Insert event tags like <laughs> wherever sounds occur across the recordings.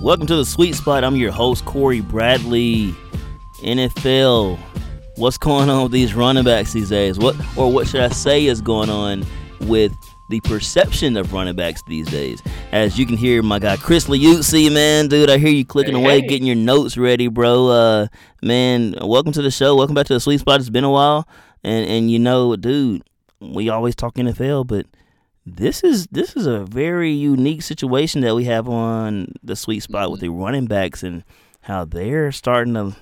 Welcome to the Sweet Spot. I'm your host, Cory Bradley. NFL. What's going on with these running backs these days? What or what should I say is going on with the perception of running backs these days? As you can hear, my guy Chris Liuzzi, man, dude, I hear you clicking Hey, away, hey. getting your notes ready, bro. Uh, man, welcome to the show. Welcome back to the Sweet Spot. It's been a while, and and you know, dude, we always talk NFL, but this is this is a very unique situation that we have on the sweet spot with mm-hmm. the running backs and how they're starting to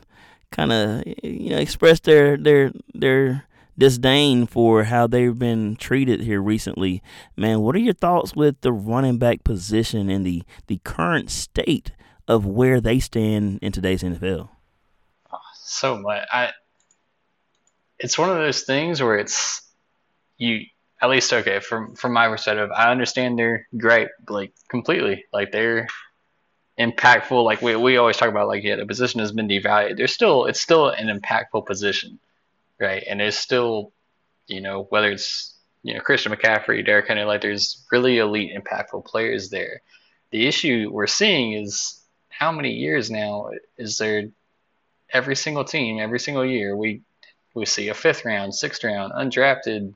kind of you know express their their their disdain for how they've been treated here recently. Man, what are your thoughts with the running back position and the the current state of where they stand in today's NFL? so much. I it's one of those things where it's you at least okay from from my perspective. I understand they're great, like completely, like they're impactful. Like we we always talk about, like yeah, the position has been devalued. There's still it's still an impactful position, right? And there's still, you know, whether it's you know Christian McCaffrey, Derrick Henry, like there's really elite, impactful players there. The issue we're seeing is how many years now is there every single team, every single year, we we see a fifth round, sixth round, undrafted.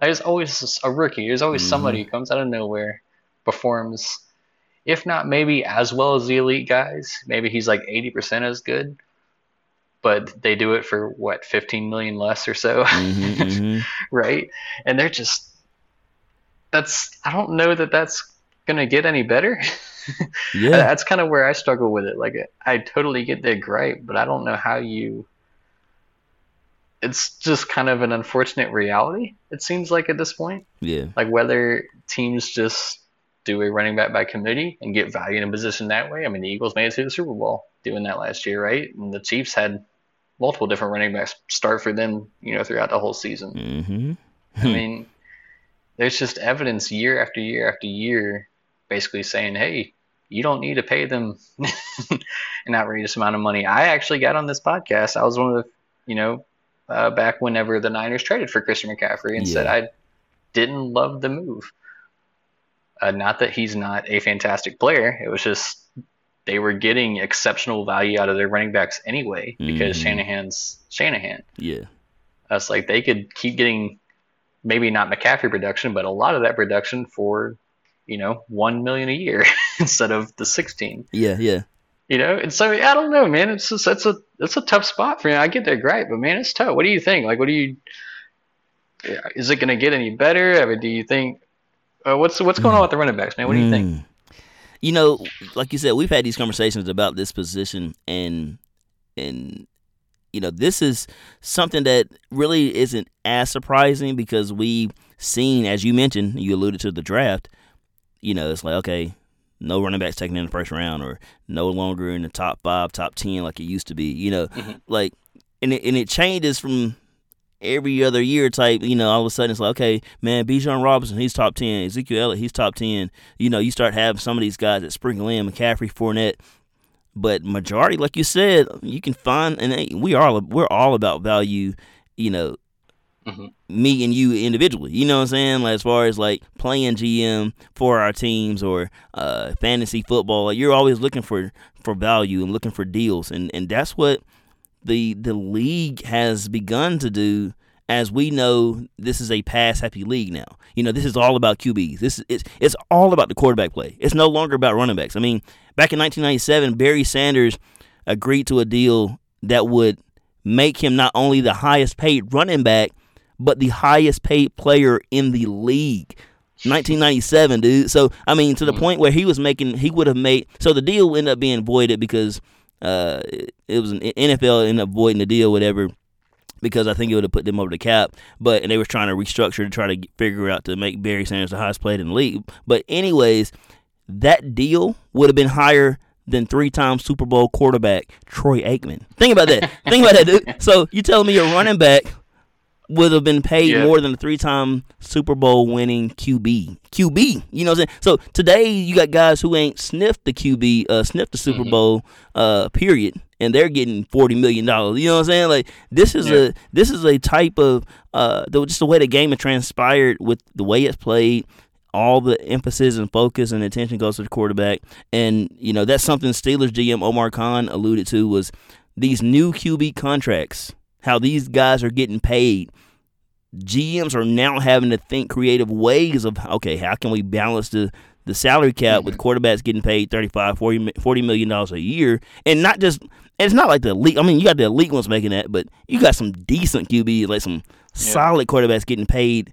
There's always a rookie. There's always Mhm. somebody who comes out of nowhere, performs, if not maybe as well as the elite guys. Maybe he's like 80% as good, but they do it for what 15 million less or so, hmm <laughs> hmm right? And they're just that's I don't know that that's gonna get any better. <laughs> Yeah, That's kind of where I struggle with it. Like I totally get their gripe, but I don't know how you. It's just kind of an unfortunate reality. It seems like at this point, yeah, like whether teams just do a running back by committee and get value in a position that way. I mean, the Eagles made it to the Super Bowl doing that last year, right? And the Chiefs had multiple different running backs start for them, you know, throughout the whole season. hmm I <laughs> mean, there's just evidence year after year after year basically saying, hey, you don't need to pay them <laughs> an outrageous amount of money. I actually got on this podcast. I was one of the, you know, uh, back whenever the Niners traded for Christian McCaffrey and said I didn't love the move. Uh, not that he's not a fantastic player. It was just they were getting exceptional value out of their running backs anyway because Mhm. Shanahan's Shanahan. yeah, That's like they could keep getting maybe not McCaffrey production, but a lot of that production for you know one million a year <laughs> instead of the sixteen. yeah, yeah. You know, and so I don't know, man. It's just that's a that's a tough spot for me. I get that great, but man, it's tough. What do you think? Like, what do you? Is it going to get any better? I mean, do you think? Uh, what's what's going on with the running backs, man? What do you think? Mm. You know, like you said, we've had these conversations about this position, and and you know, this is something that really isn't as surprising because we've seen, as you mentioned, you alluded to the draft. You know, it's like okay, no running backs taken in the first round, or no longer in the top five, top ten like it used to be. You know, Mhm. like and it, and it changes from every other year type, you know, all of a sudden it's like, okay, man, Bijan Robinson, he's top 10. Ezekiel Elliott, he's top 10. You know, you start having some of these guys that sprinkle in, McCaffrey, Fournette. But majority, like you said, you can find, and we are we're all about value, you know, Mhm. me and you individually. You know what I'm saying? Like as far as like playing GM for our teams or uh, fantasy football, like you're always looking for for value and looking for deals, and and that's what the the league has begun to do. As we know, this is a pass happy league now. You know, this is all about QBs. This is it's it's all about the quarterback play. It's no longer about running backs. I mean, back in 1997, Barry Sanders agreed to a deal that would make him not only the highest paid running back, but the highest paid player in the league. 1997, dude. So I mean, to the Mhm. point where he was making, he would have made. So the deal ended up being voided because uh, it, it was an NFL ended up voiding the deal, whatever. Because I think it would have put them over the cap, but and they were trying to restructure to try to get- figure out to make Barry Sanders the highest paid in the league. But anyways, that deal would have been higher than three-time Super Bowl quarterback Troy Aikman. Think about that. Think about that, dude. So you telling me your running back would have been paid Yeah. more than a three-time Super Bowl winning QB. QB, you know what I'm saying? So today you got guys who ain't sniffed the QB, uh, sniffed the Super Mhm. Bowl, uh, period, and they're getting forty million dollars. You know what I'm saying? Like this is Yeah. a this is a type of uh, the, just the way the game has transpired with the way it's played. all the emphasis and focus and attention goes to the quarterback. And, you know, that's something Steelers GM Omar Khan alluded to was these new QB contracts, how these guys are getting paid. GMs are now having to think creative ways of, okay, how can we balance the, the salary cap mm-hmm. with quarterbacks getting paid 35 40, 40 million dollars a year and not just it's not like the elite. I mean, you got the elite ones making that, but you got some decent QB, like some yeah. solid quarterbacks getting paid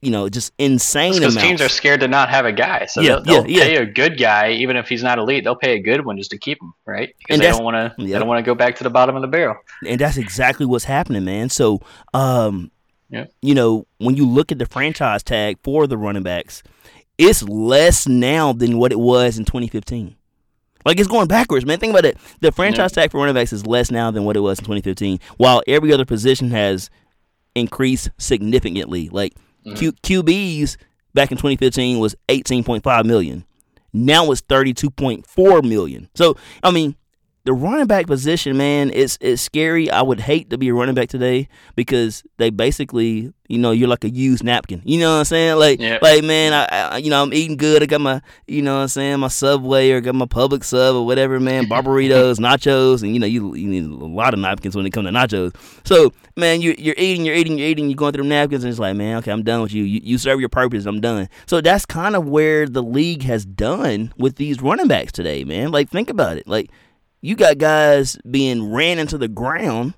you know, just insane Because teams are scared to not have a guy, so yeah, they'll, they'll yeah, pay yeah. a good guy, even if he's not elite. They'll pay a good one just to keep him, right? Because they don't want to. They don't want to go back to the bottom of the barrel. And that's exactly what's happening, man. So, um, yeah. you know, when you look at the franchise tag for the running backs, it's less now than what it was in 2015. Like it's going backwards, man. Think about it. The franchise tag for running backs is less now than what it was in 2015, while every other position has increased significantly. Like Q- QBs back in 2015 was 18.5 million. Now it's 32.4 million. So I mean, the running back position, man, it's it's scary. I would hate to be a running back today because they basically, you know, you're like a used napkin. You know what I'm saying? Like, yep. like man, I, I, you know, I'm eating good. I got my, you know what I'm saying, my Subway or got my Publix sub or whatever, man, Barberitos, <laughs> nachos, and you know, you you need a lot of napkins when it comes to nachos. So, man, you you're eating, you're eating, you're eating, you're going through the napkins, and it's like, man, okay, I'm done with you. You, you serve your purpose. I'm done. So that's kind of where the league has done with these running backs today, man. Like, think about it, like you got guys being ran into the ground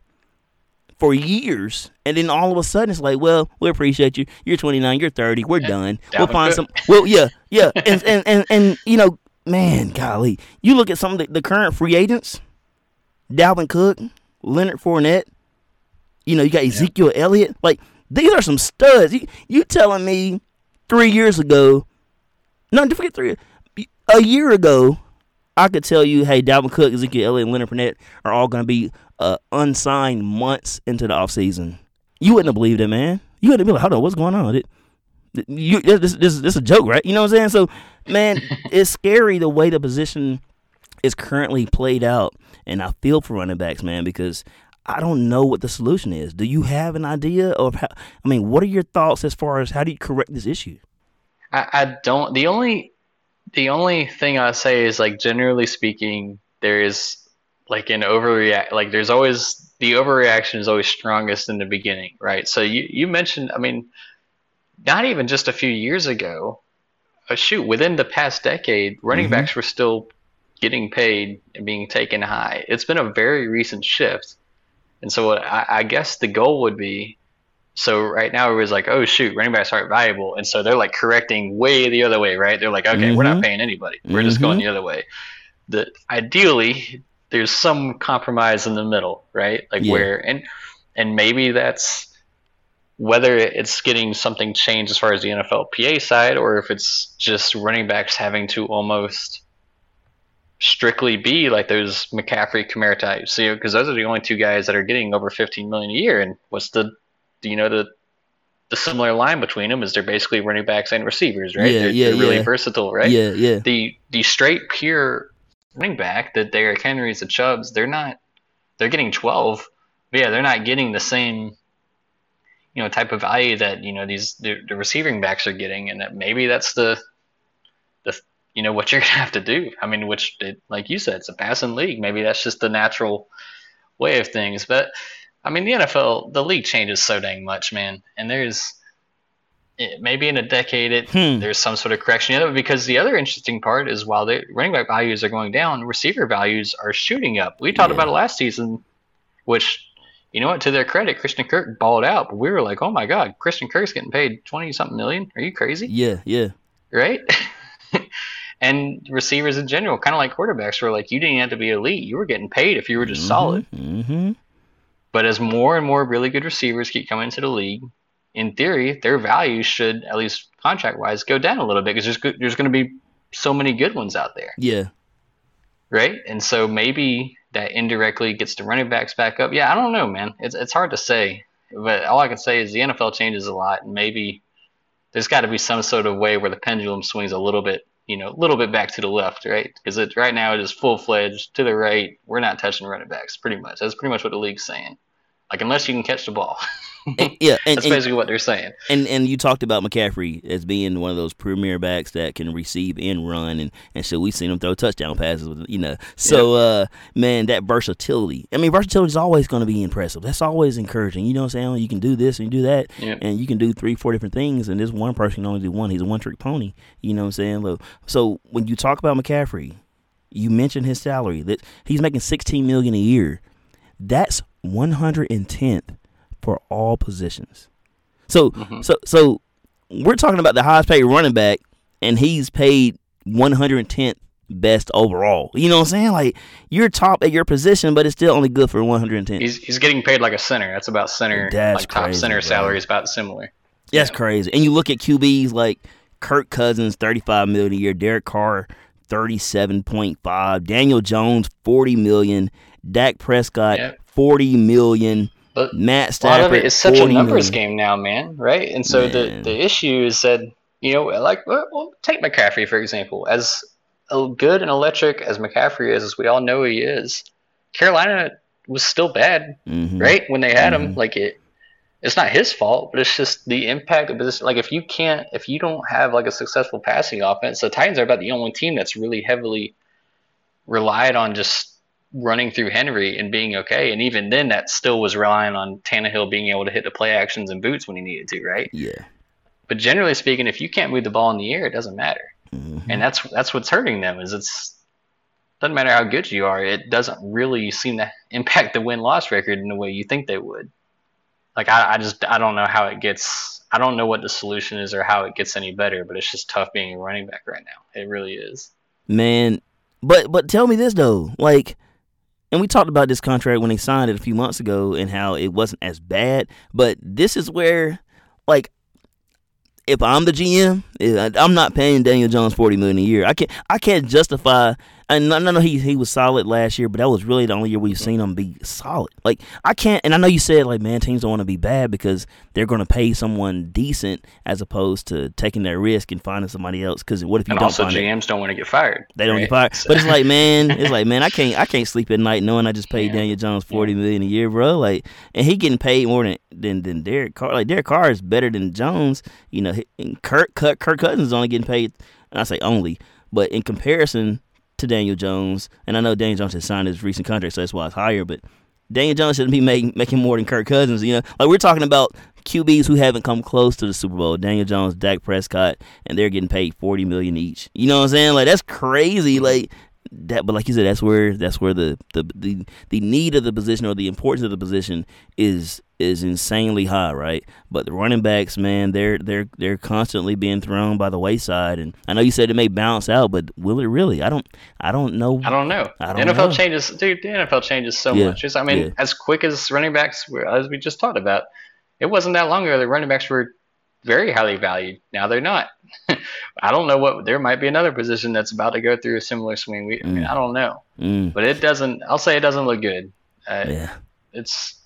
for years, and then all of a sudden it's like, well, we appreciate you. You're 29, you're 30, we're done. we'll find some. Well, yeah, yeah, and, and and and you know, man, golly, you look at some of the, the current free agents: Dalvin Cook, Leonard Fournette. You know, you got Ezekiel yeah. Elliott. Like these are some studs. You, you telling me three years ago? No, don't forget three. A year ago, I could tell you, hey, Dalvin Cook, Ezekiel Elliott, and Leonard Fournette are all going to be uh, unsigned months into the offseason. You wouldn't have believed it, man. You wouldn't have been like, hold on, what's going on? It, you, this, this, this is a joke, right? You know what I'm saying? So, man, <laughs> it's scary the way the position is currently played out. And I feel for running backs, man, because I don't know what the solution is. Do you have an idea of how? I mean, what are your thoughts as far as how do you correct this issue? I, I don't. The only the only thing I say is like generally speaking, there is like an overreact. Like there's always the overreaction is always strongest in the beginning, right? So you you mentioned, I mean, not even just a few years ago. Uh, shoot, within the past decade, running mm-hmm. backs were still getting paid and being taken high. It's been a very recent shift, and so I, I guess the goal would be so right now it was like, oh shoot, running backs aren't valuable, and so they're like correcting way the other way, right? They're like, okay, mm-hmm. we're not mm-hmm. paying anybody. We're mm-hmm. just going mm-hmm. the other way. The ideally there's some compromise in the middle, right? Like yeah. where and and maybe that's whether it's getting something changed as far as the NFLPA side, or if it's just running backs having to almost strictly be like those McCaffrey Kamara types. So, because those are the only two guys that are getting over 15 million a year. And what's the you know the the similar line between them is they're basically running backs and receivers, right? Yeah, they're, yeah, they're really yeah. versatile, right? Yeah, yeah. The the straight pure running back, the Derrick Henrys, the Chubbs, they're not they're getting twelve. But yeah, they're not getting the same you know type of value that you know these the, the receiving backs are getting, and that maybe that's the the you know what you're <laughs> gonna have to do. I mean, which it, like you said, it's a passing league. Maybe that's just the natural way of things, but I mean, the NFL, the league changes so dang much, man. And there's maybe in a decade, it hmm. there's some sort of correction. You know, Because the other interesting part is while the running back values are going down, receiver values are shooting up. We talked yeah. about it last season, which you know what? To their credit, Christian Kirk balled out, but we were like, "Oh my God, Christian Kirk's getting paid twenty something million? Are you crazy?" Yeah, yeah, right. <laughs> and receivers in general, kind of like quarterbacks, were like, "You didn't have to be elite; you were getting paid if you were just mm-hmm, solid." Mm-hmm. But as more and more really good receivers keep coming into the league, in theory, their value should, at least contract wise, go down a little bit because there's, there's going to be so many good ones out there. Yeah. Right? And so maybe that indirectly gets the running backs back up. Yeah, I don't know, man. It's, it's hard to say. But all I can say is the NFL changes a lot, and maybe there's got to be some sort of way where the pendulum swings a little bit you know, a little bit back to the left, right? Because it right now it is full fledged to the right. We're not touching running backs, pretty much. That's pretty much what the league's saying. Like unless you can catch the ball. <laughs> And- <laughs> yeah, and, That's and, basically what they're saying. and and you talked about McCaffrey as being one of those premier backs that can receive and run, and and so we've seen him throw touchdown passes, with you know. So uh, man, that versatility. I mean, versatility is always going to be impressive. That's always encouraging. You know what I'm saying? You can do this and you do that, Yeah. and you can do three, four different things, and this one person can only do one. He's a one trick pony. You know what I'm saying? Look, So when you talk about McCaffrey, you mentioned his salary that he's making 16 million a year. That's 110th for all positions. So Mhm. so so we're talking about the highest paid running back, and he's paid 110th best overall. You know what I'm saying? Like you're top at your position, but it's still only good for 110. He's he's getting paid like a center. That's about center. That's like top crazy, center bro. salary is about similar. That's Yeah. crazy. And you look at QBs like Kirk Cousins, 35 million a year, Derek Carr, 37.5, Daniel Jones, 40 million, Dak Prescott, Yep. 40 million, But Matt a lot of it is such a numbers million. game now, man. Right? And so Man. the the issue is that you know, like well, well, take McCaffrey for example. As good and electric as McCaffrey is, as we all know he is, Carolina was still bad Mhm. right? When they had him, Mhm. like it, it's not his fault, but it's just the impact of this. Like if you can't, if you don't have like a successful passing offense, the Titans are about the only team that's really heavily relied on just running through Henry and being okay. And even then, that still was relying on Tannehill being able to hit the play actions and boots when he needed to, right? Yeah. But generally speaking, if you can't move the ball in the air, it doesn't matter Mhm. and that's that's what's hurting them is it's doesn't matter how good you are it doesn't really seem to <laughs> impact the win loss record in the way you think they would like I, I just i don't know how it gets i don't know what the solution is or how it gets any better but it's just tough being a running back right now it really is Man, but but tell me this though, like, and we talked about this contract when they signed it a few months ago and how it wasn't as bad. But this is where, like, if I'm the GM, eh, I'm not paying Daniel Jones forty million a year. I can't I can't justify. And I know he he was solid last year, but that was really the only year we've mm-hmm. seen him be solid. Like I can't, and I know you said like, man, teams don't want to be bad because they're going to pay someone decent as opposed to taking that risk and finding somebody else. Because what if you and don't also find it? gms don't want to get fired They don't right? get fired. So- But it's like, <laughs> man, it's like, man, I can't, I can't sleep at night knowing I just paid Yeah. Daniel Jones forty million a year, bro. Like, and he getting paid more than than than Derek Carr. Like Derek Carr is better than Jones. You know, and Kirk Kirk, Kirk Cousins is only getting paid. And I say only, but in comparison to Daniel Jones, and I know Daniel Jones has signed his recent contract, so that's why it's higher. But Daniel Jones shouldn't be making making more than Kirk Cousins. You know, like we're talking about QBs who haven't come close to the Super Bowl. Daniel Jones, Dak Prescott, and they're getting paid forty million each. You know what I'm saying? Like that's crazy. Like that, but like you said, that's where that's where the the the, the need of the position or the importance of the position is is insanely high, right? But the running backs, man, they're they're they're constantly being thrown by the wayside. And I know you said it may bounce out, but will it really? I don't I don't know. I don't know. I the don't NFL know. changes, dude. The NFL changes so Yeah, much. It's, I mean, yeah. as quick as running backs were, as we just talked about, it wasn't that long ago that running backs were very highly valued. Now they're not. <laughs> I don't know what. There might be another position that's about to go through a similar swing. We, I mean, Mm. I don't know, Mm, but it doesn't. I'll say it doesn't look good. Uh, yeah. It's.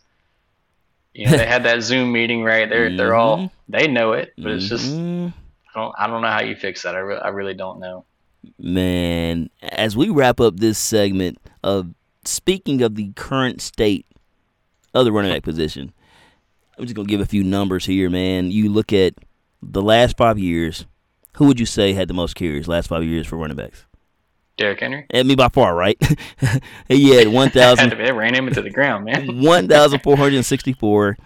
You know, they had that Zoom meeting, right? They're they're all Mhm. they know it, but it's just Mhm. I don't I don't know how you fix that. I, re- I really don't know. Man, as we wrap up this segment of speaking of the current state of the running back position, I'm just gonna give a few numbers here, man. You look at the last five years, who would you say had the most carries last five years for running backs? Derrick Henry. Eh, I mean, by far, right? <laughs> he <laughs> had thousand to It ran him into the ground, man. <laughs> 1,464.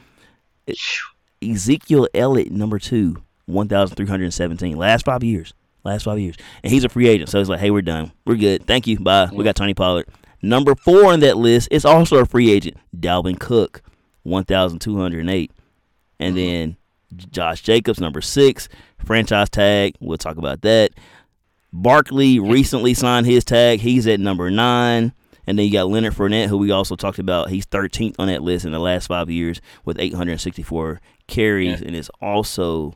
Ezekiel Elliott, number two, 1,317. Last five years. Last five years. And he's a free agent. So he's like, hey, we're done. We're good. Thank you. Bye. We got Tony Pollard. Number four on that list is also a free agent. Dalvin Cook, 1,208. And mm-hmm. then Josh Jacobs, number six, franchise tag. We'll talk about that. Barkley recently signed his tag. He's at number nine. And then you got Leonard Fournette, who we also talked about. He's 13th on that list in the last five years with 864 carries, Yeah. and is also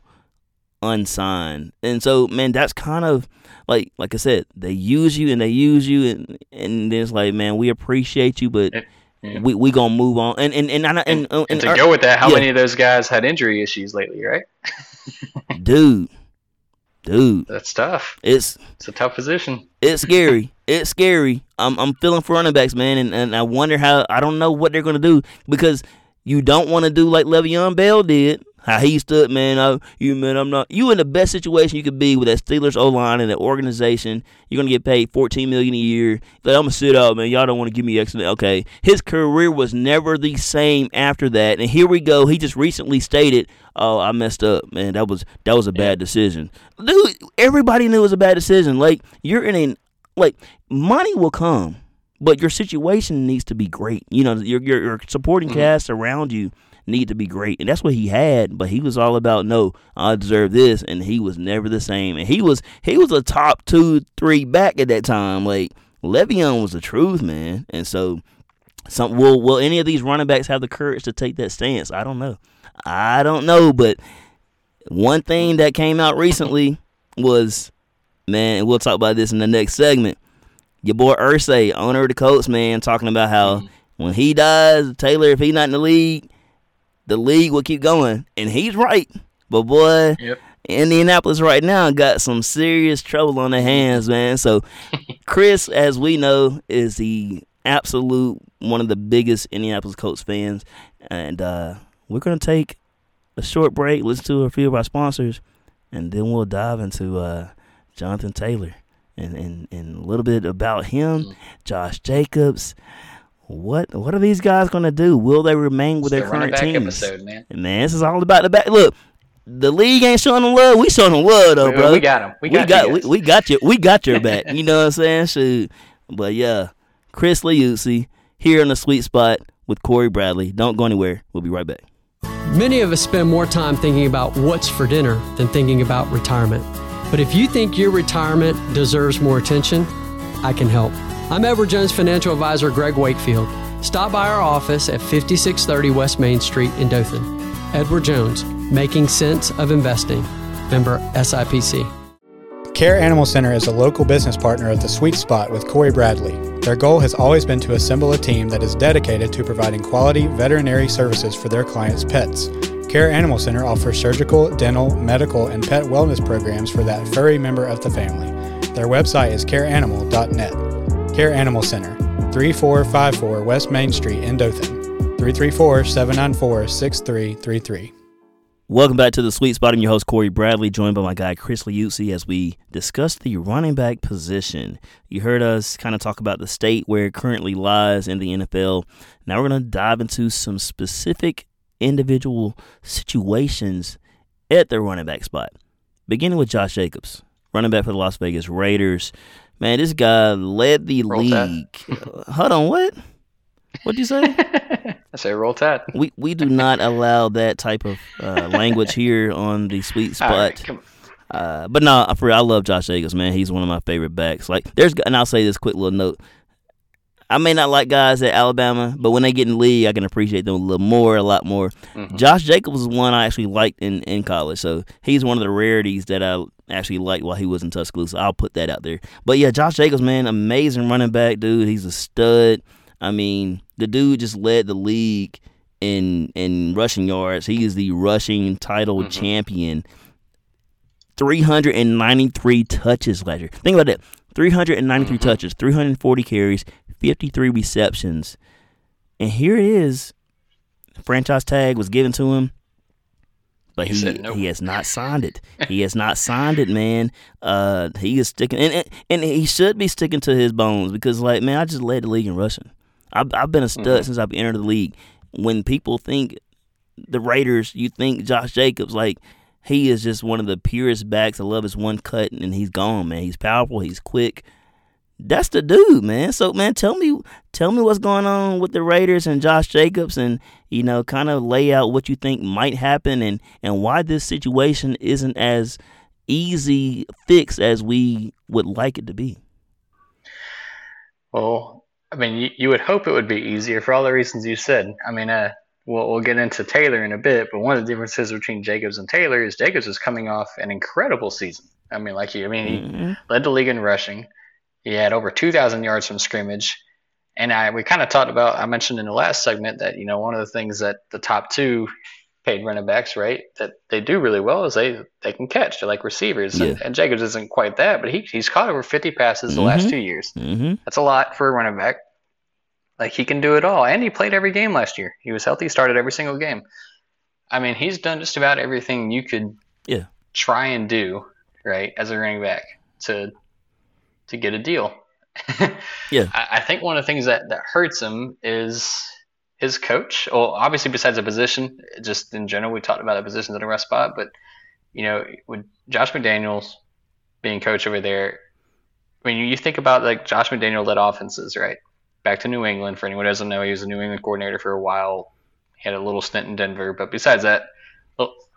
unsigned. And so, man, that's kind of like, like I said, they use you and they use you, and and it's like, man, we appreciate you, but Yeah. we we gonna move on. And and and and, and, and, And to our- go with that, how yeah. many of those guys had injury issues lately, right? <laughs> dude, dude, That's tough. it's It's a tough position. It's scary. it's scary. I'm I'm feeling for running backs, man, and, and I wonder how I don't know what they're gonna do because You don't want to do like Le'Veon Bell did. How he stood, man. I, you man, I'm not. You in the best situation you could be with that Steelers O line and that organization. You're gonna get paid 14 million a year. Like, I'm gonna sit out, man. Y'all don't want to give me X. Okay, his career was never the same after that. And here we go. He just recently stated, "Oh, I messed up, man. That was that was a bad decision." Dude, everybody knew it was a bad decision. Like you're in a like money will come, but your situation needs to be great. You know, your your, your supporting mm-hmm. cast around you need to be great. And that's what he had, but he was all about no, I deserve this and he was never the same. And he was he was a top two, three back at that time. Like Le'Veon was the truth, man. And so some will will any of these running backs have the courage to take that stance? I don't know. I don't know, but one thing that came out recently was man, and we'll talk about this in the next segment. Your boy Irsay, owner of the Colts, man, talking about how mm-hmm. when he dies, Taylor, if he's not in the league, the league will keep going. And he's right. But boy, yep. Indianapolis right now got some serious trouble on their hands, man. So <laughs> Chris, as we know, is the absolute one of the biggest Indianapolis Colts fans. And uh, we're gonna take a short break, listen to a few of our sponsors, and then we'll dive into uh, Jonathan Taylor and, and, and a little bit about him, mm. Josh Jacobs what what are these guys going to do? Will they remain with it's their current teams? Episode, man. man, this is all about the back. Look, the league ain't showing them love. We showing them love though, bro. We got them. We got, we got, we, we, got you. We got your back. <laughs> you know what I'm saying? Shoot. But yeah, Chris Liuzzi here in the sweet spot with Cory Bradley. Don't go anywhere. We'll be right back. Many of us spend more time thinking about what's for dinner than thinking about retirement. But if you think your retirement deserves more attention, I can help. I'm Edward Jones financial advisor Greg Wakefield. Stop by our office at 5630 West Main Street in Dothan. Edward Jones, making sense of investing. Member SIPC. Care Animal Center is a local business partner of the Sweet Spot with Cory Bradley. Their goal has always been to assemble a team that is dedicated to providing quality veterinary services for their clients' pets. Care Animal Center offers surgical, dental, medical, and pet wellness programs for that furry member of the family. Their website is careanimal.net. Care Animal Center, 3454 West Main Street in Dothan, 334 794 6333. Welcome back to the Sweet Spot. I'm your host, Cory Bradley, joined by my guy, Chris Liuzzi, as we discuss the running back position. You heard us kind of talk about the state where it currently lies in the NFL. Now we're going to dive into some specific individual situations at the running back spot. Beginning with Josh Jacobs, running back for the Las Vegas Raiders. Man, this guy led the roll league. Hold on, what? What'd you say? <laughs> I say roll tide. We we do not allow that type of uh, language here on the sweet spot. Right, uh, but no, nah, for real, I love Josh Jacobs, man. He's one of my favorite backs. Like, there's, and I'll say this quick little note. I may not like guys at Alabama, but when they get in the league, I can appreciate them a little more, a lot more. Mm-hmm. Josh Jacobs is one I actually liked in, in college, so he's one of the rarities that I actually liked while he was in Tuscaloosa. I'll put that out there. But yeah, Josh Jacobs, man, amazing running back, dude. He's a stud. I mean, the dude just led the league in in rushing yards. He is the rushing title mm-hmm. champion. 393 touches last year. Think about that. 393 mm-hmm. touches, 340 carries, 53 receptions. And here it is. Franchise tag was given to him. But he he, he has not signed it. <laughs> he has not signed it, man. Uh, he is sticking, and, and and he should be sticking to his bones because, like, man, I just led the league in rushing. I've I've been a stud mm-hmm. since I've entered the league. When people think the Raiders, you think Josh Jacobs, like he is just one of the purest backs. I love his one cut, and he's gone, man. He's powerful. He's quick that's the dude, man. So man, tell me tell me what's going on with the Raiders and Josh Jacobs and you know, kind of lay out what you think might happen and and why this situation isn't as easy fix as we would like it to be. Well, I mean, you, you would hope it would be easier for all the reasons you said. I mean, uh, we'll, we'll get into Taylor in a bit, but one of the differences between Jacobs and Taylor is Jacobs is coming off an incredible season. I mean, like you, I mean, mm-hmm. he led the league in rushing. He had over 2,000 yards from scrimmage. And I we kind of talked about, I mentioned in the last segment that, you know, one of the things that the top two paid running backs, right, that they do really well is they, they can catch. They're like receivers. Yeah. And, and, Jacobs isn't quite that, but he, he's caught over 50 passes mm-hmm. the last mm-hmm. two years. Mm-hmm. That's a lot for a running back. Like he can do it all, and he played every game last year. He was healthy, started every single game. I mean, he's done just about everything you could Yeah. try and do right as a running back to to get a deal. <laughs> Yeah. I, I think one of the things that that hurts him is his coach. Well, obviously, besides the position, just in general, we talked about the positions in a rough spot. But you know, with Josh McDaniels being coach over there, I mean, you think about like Josh McDaniel led offenses, right? Back to New England. For anyone who doesn't know, he was a New England coordinator for a while. He had a little stint in Denver, but besides that,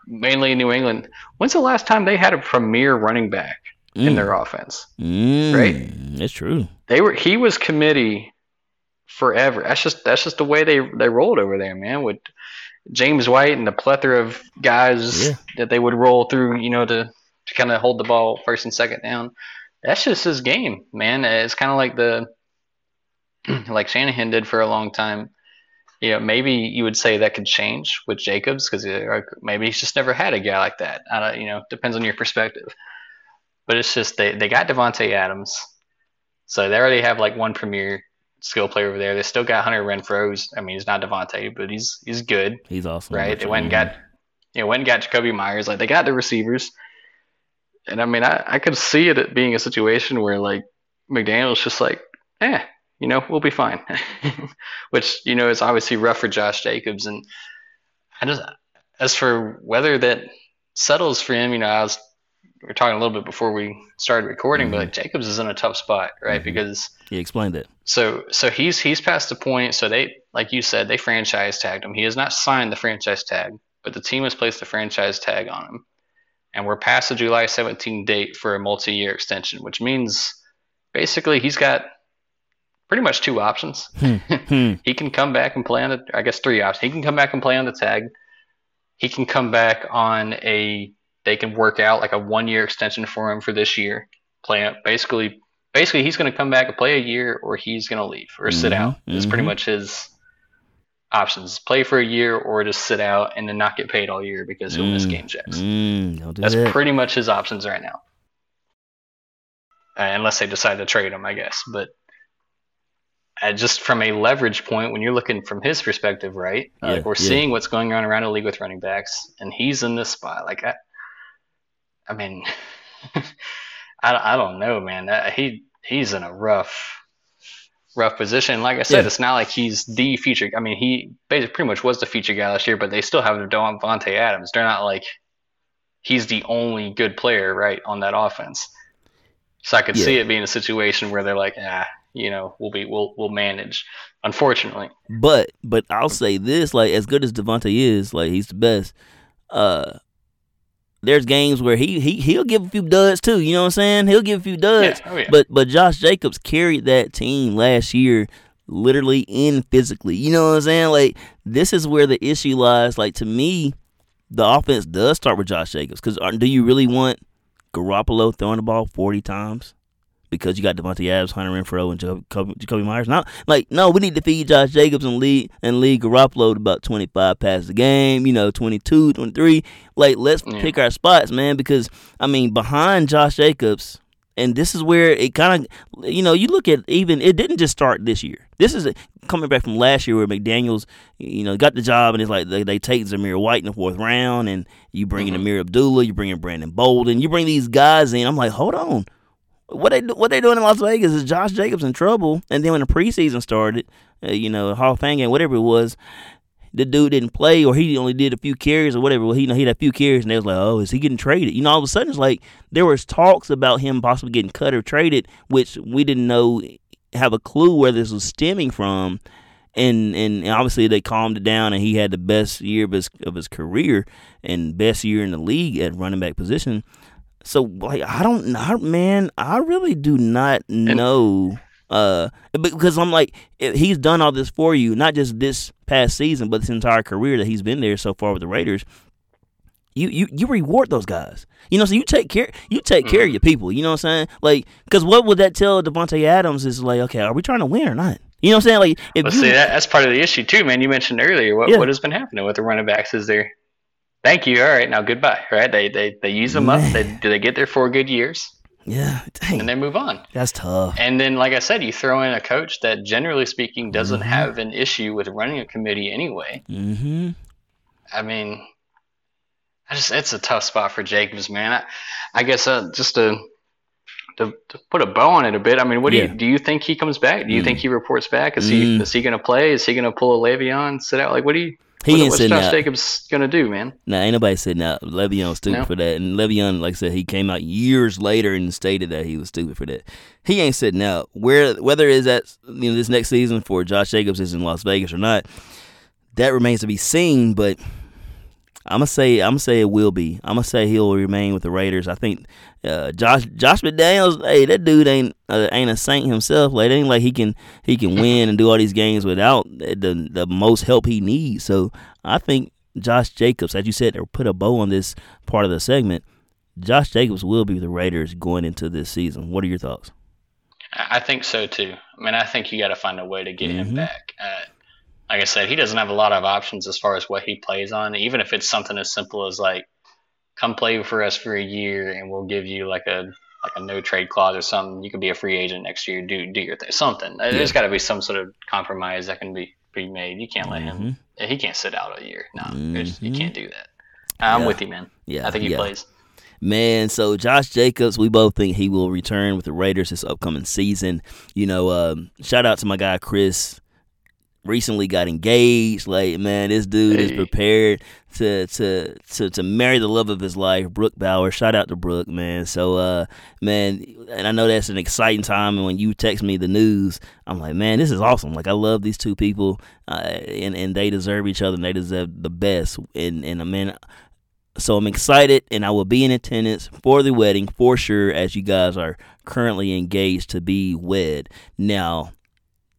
mainly in New England. When's the last time they had a premier running back in Mm. their offense? Mm, Right? It's true. They were he was committee forever. That's just that's just the way they they rolled over there, man. With James White and the plethora of guys Yeah. that they would roll through, you know, to to kind of hold the ball first and second down. That's just his game, man. It's kind of like the <clears throat> like Shanahan did for a long time. You know, maybe you would say that could change with Jacobs because maybe he's just never had a guy like that. I don't, you know, depends on your perspective. But it's just they they got Davante Adams, so they already have like one premier skill player over there. They still got Hunter Renfrow. Who's, I mean, he's not Davante, but he's he's good, He's awesome. right? They went and got you know went and got Jakobi Meyers. Like they got the receivers, and I mean, I I could see it being a situation where like McDaniel's just like, eh, you know, we'll be fine, <laughs> which you know is obviously rough for Josh Jacobs. And I just as for whether that settles for him, you know, I was we were talking a little bit before we started recording, but like Jacobs is in a tough spot, right? Mhm. Because he explained it. so so he's he's past the point. So they like you said they franchise tagged him. He has not signed the franchise tag, but the team has placed the franchise tag on him, and we're past the July 17 date for a multi-year extension, which means basically he's got pretty much two options. <laughs> Hmm. he can come back and play on the I guess three options. He can come back and play on the tag. He can come back on a they can work out like a one year extension for him for this year. Play basically basically he's gonna come back and play a year or he's gonna leave or sit Mhm, out. It's pretty mhm. much his options. Play for a year or just sit out and then not get paid all year because he'll miss Mm, game checks. Mm, That's that. pretty much his options right now. Uh, unless they decide to trade him, I guess. But uh, just from a leverage point, when you're looking from his perspective, right? Yeah, like we're yeah. seeing what's going on around the league with running backs, and he's in this spot. Like, I, I mean, <laughs> I, I don't know, man. Uh, he he's in a rough, rough position. Like I said, Yeah. it's not like he's the feature. I mean, he basically pretty much was the feature guy last year, but they still have Davante Adams. They're not like he's the only good player, right, on that offense. So I could Yeah. see it being a situation where they're like, ah, you know, we'll be we'll we'll manage. Unfortunately, But but I'll say this: like as good as Davante is, like he's the best. Uh, there's games where he he he'll give a few duds too. You know what I'm saying? He'll give a few duds. yeah, oh yeah, But but Josh Jacobs carried that team last year literally and physically. You know what I'm saying? Like this is where the issue lies. Like to me, the offense does start with Josh Jacobs. Because uh, do you really want Garoppolo throwing the ball 40 times? Because you got Davante Adams, Hunter Renfrow, and Jakobi, Jakobi Meyers. Not like no, we need to feed Josh Jacobs and lead and lead Garoppolo about 25 passes a game. You know, 22, 23. Like let's Yeah. pick our spots, man. Because I mean, behind Josh Jacobs, and this is where it kind of, you know, you look at even it didn't just start this year. This is coming back from last year where McDaniel's, you know, got the job and it's like they, they take Zamir White in the fourth round, and you bring in Mhm. Ameer Abdullah, you bring in Brandon Bolden, you bring these guys in. I'm like, hold on. What they what they doing in Las Vegas is Josh Jacobs in trouble, and then when the preseason started, uh, you know, Hall of Fame game, whatever it was, the dude didn't play or he only did a few carries or whatever. Well, he you know he had a few carries and they was like, oh, is he getting traded? You know, all of a sudden it's like there was talks about him possibly getting cut or traded, which we didn't know have a clue where this was stemming from. And and obviously they calmed it down and he had the best year of his of his career and best year in the league at running back position. So like I don't know, man. I really do not know. Uh, because I'm like, he's done all this for you, not just this past season, but this entire career that he's been there so far with the Raiders. You you you reward those guys. You know, so you take care you take care of your people. You know what I'm saying? Like, because what would that tell Davante Adams is like, okay, are we trying to win or not? You know what I'm saying? Like, if But you, see, that, that's part of the issue too, man. You mentioned earlier what, Yeah. what has been happening with the running backs is there. Thank you. All right, now goodbye. Right? They they they use them up. They do they get their four good years? Yeah, dang, and they move on. that's tough. And then, like I said, you throw in a coach that, generally speaking, doesn't Mhm. have an issue with running a committee anyway. Mm-hmm. I mean, I just it's a tough spot for Jacobs, man. I, I guess uh, just to, to to put a bow on it a bit. I mean, what do Yeah. you do? You think he comes back? Do you Mm. think he reports back? Is he Mm. is he going to play? Is he going to pull a Le'Veon, sit out? Like, what do you? He what, ain't what's sitting Josh out. Jacobs going to do, man? Nah, ain't nobody sitting out. Le'Veon's stupid No. for that. And Le'Veon, like I said, he came out years later and stated that he was stupid for that. He ain't sitting out. Where whether is that you know this next season for Josh Jacobs is in Las Vegas or not, that remains to be seen. But I'm gonna say I'm gonna say it will be. I'm gonna say he'll remain with the Raiders. I think uh, Josh Josh McDaniels, hey, that dude ain't uh, ain't a saint himself. Like it ain't like he can he can win and do all these games without the the most help he needs. So I think Josh Jacobs, as you said, to put a bow on this part of the segment, Josh Jacobs will be with the Raiders going into this season. What are your thoughts? I think so too. I mean, I think you got to find a way to get Mhm. him back. Uh, like I said, he doesn't have a lot of options as far as what he plays on. Even if it's something as simple as like, come play for us for a year, and we'll give you like a like a no trade clause or something. You could be a free agent next year. Do do your thing. Something. Uh, There's got to be some sort of compromise that can be be made. You can't let him. He can't sit out a year. No, there's you can't do that. I'm Yeah. with you, man. Yeah, I think he yeah. plays. Man, so Josh Jacobs, we both think he will return with the Raiders this upcoming season. You know, um, shout out to my guy Chris. Recently got engaged. Like, man, this dude is prepared to to to to marry the love of his life, Brooke Bauer. Shout out to Brooke, man. So, uh, man, and I know that's an exciting time. And when you text me the news, I'm like, man, this is awesome. Like, I love these two people, uh, and and they deserve each other. and They deserve the best. And and uh, man, so I'm excited, and I will be in attendance for the wedding for sure, as you guys are currently engaged to be wed. Now,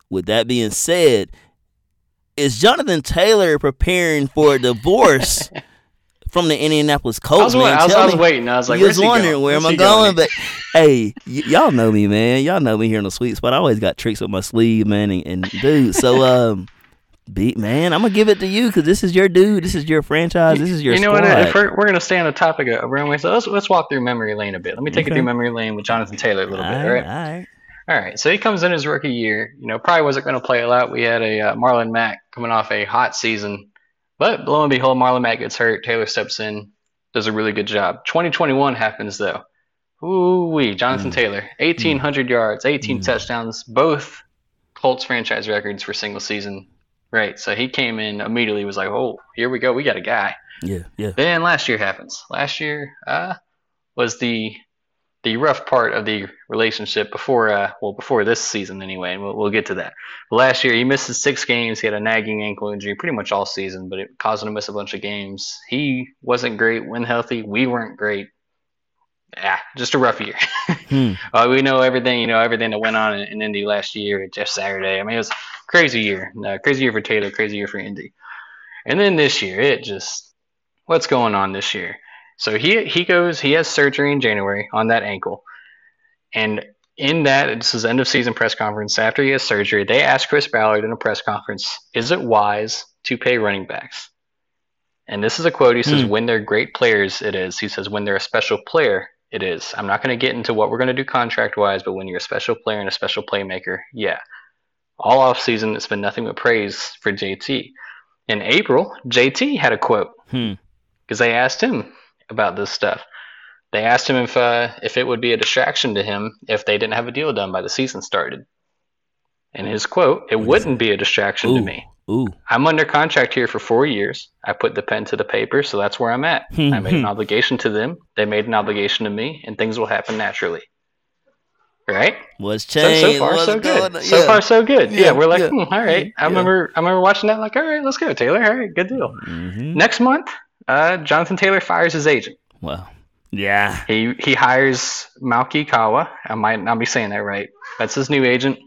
with that being said, is Jonathan Taylor preparing for a divorce <laughs> from the Indianapolis I Colts? was, man? I was, I was me. waiting. I was like, was wondering going? where Where's am I he going, but hey, y- y'all know me, man. Y'all know me here in the sweet spot. I always got tricks up my sleeve, man, and, and dude. So, <laughs> um, beat man, I'm gonna give it to you because this is your dude. This is your franchise. This is your you know squad. what? If we're, we're going to stay on the topic of runway, so let's let's walk through memory lane a bit. Let me take Okay. you through memory lane with Jonathan Taylor a little bit. all right, right. all right. All right. So he comes in his rookie year. You know, probably wasn't going to play a lot. We had a uh, Marlon Mack coming off a hot season, but lo and behold, Marlon Mack gets hurt. Taylor steps in, does a really good job. 2021 happens though. Ooh wee, Jonathan Mm. Taylor, 1,800 yards, 18 Mm. touchdowns, both Colts franchise records for single season. Right. So he came in immediately. Was like, oh, here we go. We got a guy. Yeah, yeah. Then last year happens. Last year uh, was the the rough part of the relationship before uh, well before this season anyway, and we'll, we'll get to that. But last year he missed his six games. He had a nagging ankle injury pretty much all season, but it caused him to miss a bunch of games. He wasn't great when healthy. We weren't great. Yeah, just a rough year. <laughs> Hmm. Uh, we know everything, you know, everything that went on in, in Indy last year. Jeff Saturday. I mean, it was a crazy year. Uh, crazy year for Taylor. Crazy year for Indy. And then this year, it just what's going on this year? So he he goes. He has surgery in January on that ankle, and in that this is end of season press conference after he has surgery. They asked Chris Ballard in a press conference, "Is it wise to pay running backs?" And this is a quote. He says, Hmm. "When they're great players, it is." He says, "When they're a special player, it is." I'm not going to get into what we're going to do contract wise, but when you're a special player and a special playmaker, yeah. All off season, it's been nothing but praise for JT. In April, JT had a quote Hmm. because they asked him about this stuff. They asked him if uh, if it would be a distraction to him if they didn't have a deal done by the season started. And his quote, "It wouldn't be a distraction to me. Ooh. I'm under contract here for four years. I put the pen to the paper, so that's where I'm at. Hmm, I made an hmm. obligation to them. They made an obligation to me, and things will happen naturally. Right? What's So, changed? so far, What's so good. on? So far, so good. Yeah, Yeah, we're like, yeah. hmm, all right. I Yeah. remember, I remember watching that. Like, all right, let's go, Taylor. All right, good deal. Mhm. Next month, uh, Jonathan Taylor fires his agent. Wow. Yeah. He he hires Malki Kawa. I might not be saying that right. That's his new agent.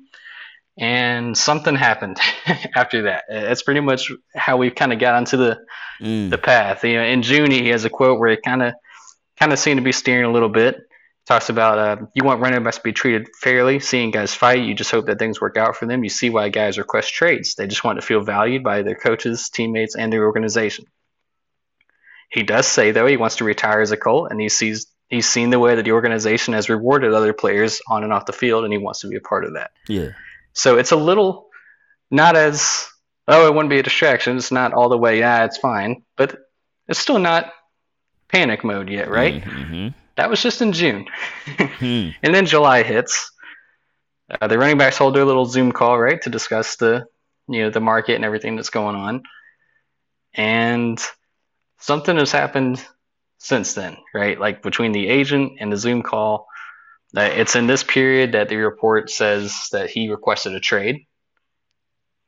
And something happened <laughs> after that. That's pretty much how we kind of got onto the, Mm. the path. You know, in June he has a quote where it kind of kind of seemed to be steering a little bit. Talks about uh, you want running backs to be treated fairly. Seeing guys fight, you just hope that things work out for them. You see why guys request trades. They just want to feel valued by their coaches, teammates, and their organization. He does say though he wants to retire as a Colt, and he sees he's seen the way that the organization has rewarded other players on and off the field, and he wants to be a part of that. Yeah. So it's a little not as oh, it wouldn't be a distraction. It's not all the way. Yeah, it's fine, but it's still not panic mode yet, right? Mm-hmm. That was just in June, Hmm. <laughs> and then July hits. Uh, the running backs hold their little Zoom call, right, to discuss the you know the market and everything that's going on, and something has happened since then, right? Like between the agent and the Zoom call, uh, it's in this period that the report says that he requested a trade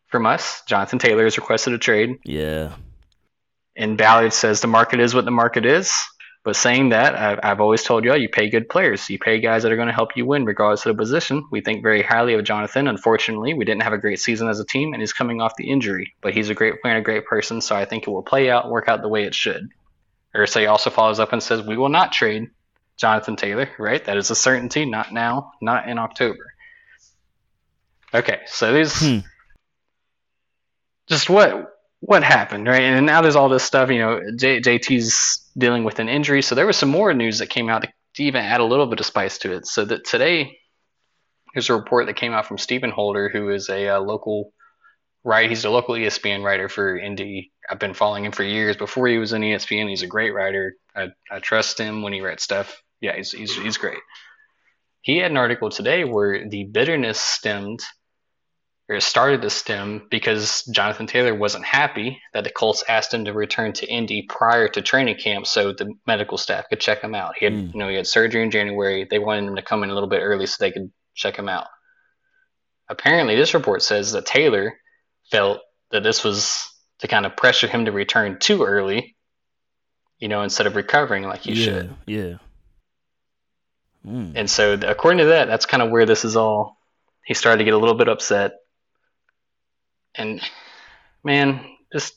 from us. Jonathan Taylor has requested a trade, Yeah. and Ballard says the market is what the market is. But saying that, I've, I've always told y'all, you pay good players. You pay guys that are going to help you win, regardless of the position. We think very highly of Jonathan. Unfortunately, we didn't have a great season as a team, and he's coming off the injury. But he's a great player and a great person, so I think it will play out work out the way it should. Irsay also follows up and says, We will not trade Jonathan Taylor, right? That is a certainty, not now, not in October. Okay, so these. Hmm. just what what happened, right? And now there's all this stuff, you know, J, JT's dealing with an injury. So there was some more news that came out to even add a little bit of spice to it. So that today, there's a report that came out from Stephen Holder, who is a uh, local, right? He's a local ESPN writer for Indy. I've been following him for years. Before he was in ESPN, he's a great writer. I, I trust him when he writes stuff. Yeah, he's, he's, he's great. He had an article today where the bitterness stemmed or started to stem because Jonathan Taylor wasn't happy that the Colts asked him to return to Indy prior to training camp so the medical staff could check him out. He had, Mm. you know, he had surgery in January. They wanted him to come in a little bit early so they could check him out. Apparently, this report says that Taylor felt that this was to kind of pressure him to return too early, you know, instead of recovering like he yeah. should. Yeah. Mm. And so, according to that, that's kind of where this is all. He started to get a little bit upset, and man, just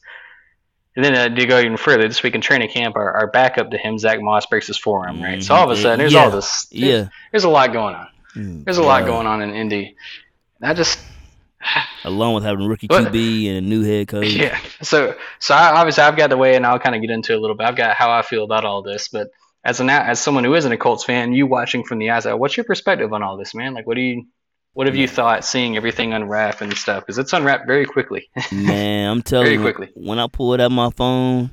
and then uh, to go even further, this week in training camp, our, our backup to him, Zach Moss, breaks his forearm. Right, so all of a Mhm. sudden, there's Yeah. all this. There's, Yeah. there's a lot going on. Mm. There's a lot Yeah. going on in Indy. And I just <sighs> Along with having rookie But- QB and a new head coach. <laughs> Yeah. So so I, obviously I've got the way, and I'll kind of get into it a little bit. I've got how I feel about all this, but as an as someone who isn't a Colts fan, you watching from the outside, what's your perspective on all this, man? Like, what do you what have you thought seeing everything unwrap and stuff? Because it's unwrapped very quickly. <laughs> Man, I'm telling Very you, quickly. when I pulled out my phone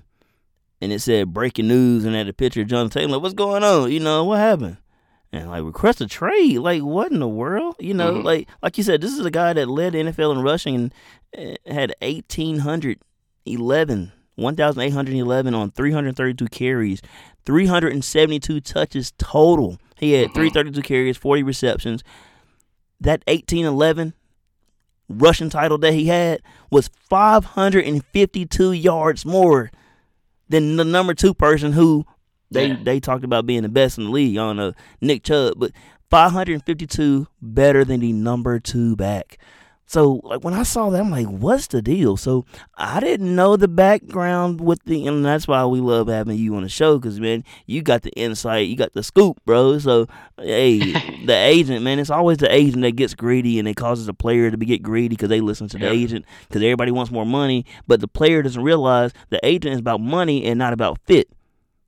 and it said breaking news and had a picture of John Taylor, like, what's going on? You know, what happened? And like request a trade, like what in the world? You know, Mhm. like like you said, this is a guy that led the NFL in rushing and uh, had eighteen hundred eleven, one thousand eight hundred eleven on three hundred thirty two carries, three hundred and seventy two touches total. He had Mhm. three thirty two carries, forty receptions. That eighteen eleven rushing title that he had was 552 yards more than the number two person who they Yeah. they talked about being the best in the league. Don't know Nick Chubb, but 552 better than the number two back. So like when I saw that, I'm like, what's the deal? So I didn't know the background with the, and that's why we love having you on the show, because man, you got the insight, you got the scoop, bro. So hey, <laughs> the agent, man, it's always the agent that gets greedy and it causes the player to be get greedy because they listen to the Yep. agent because everybody wants more money, but the player doesn't realize the agent is about money and not about fit.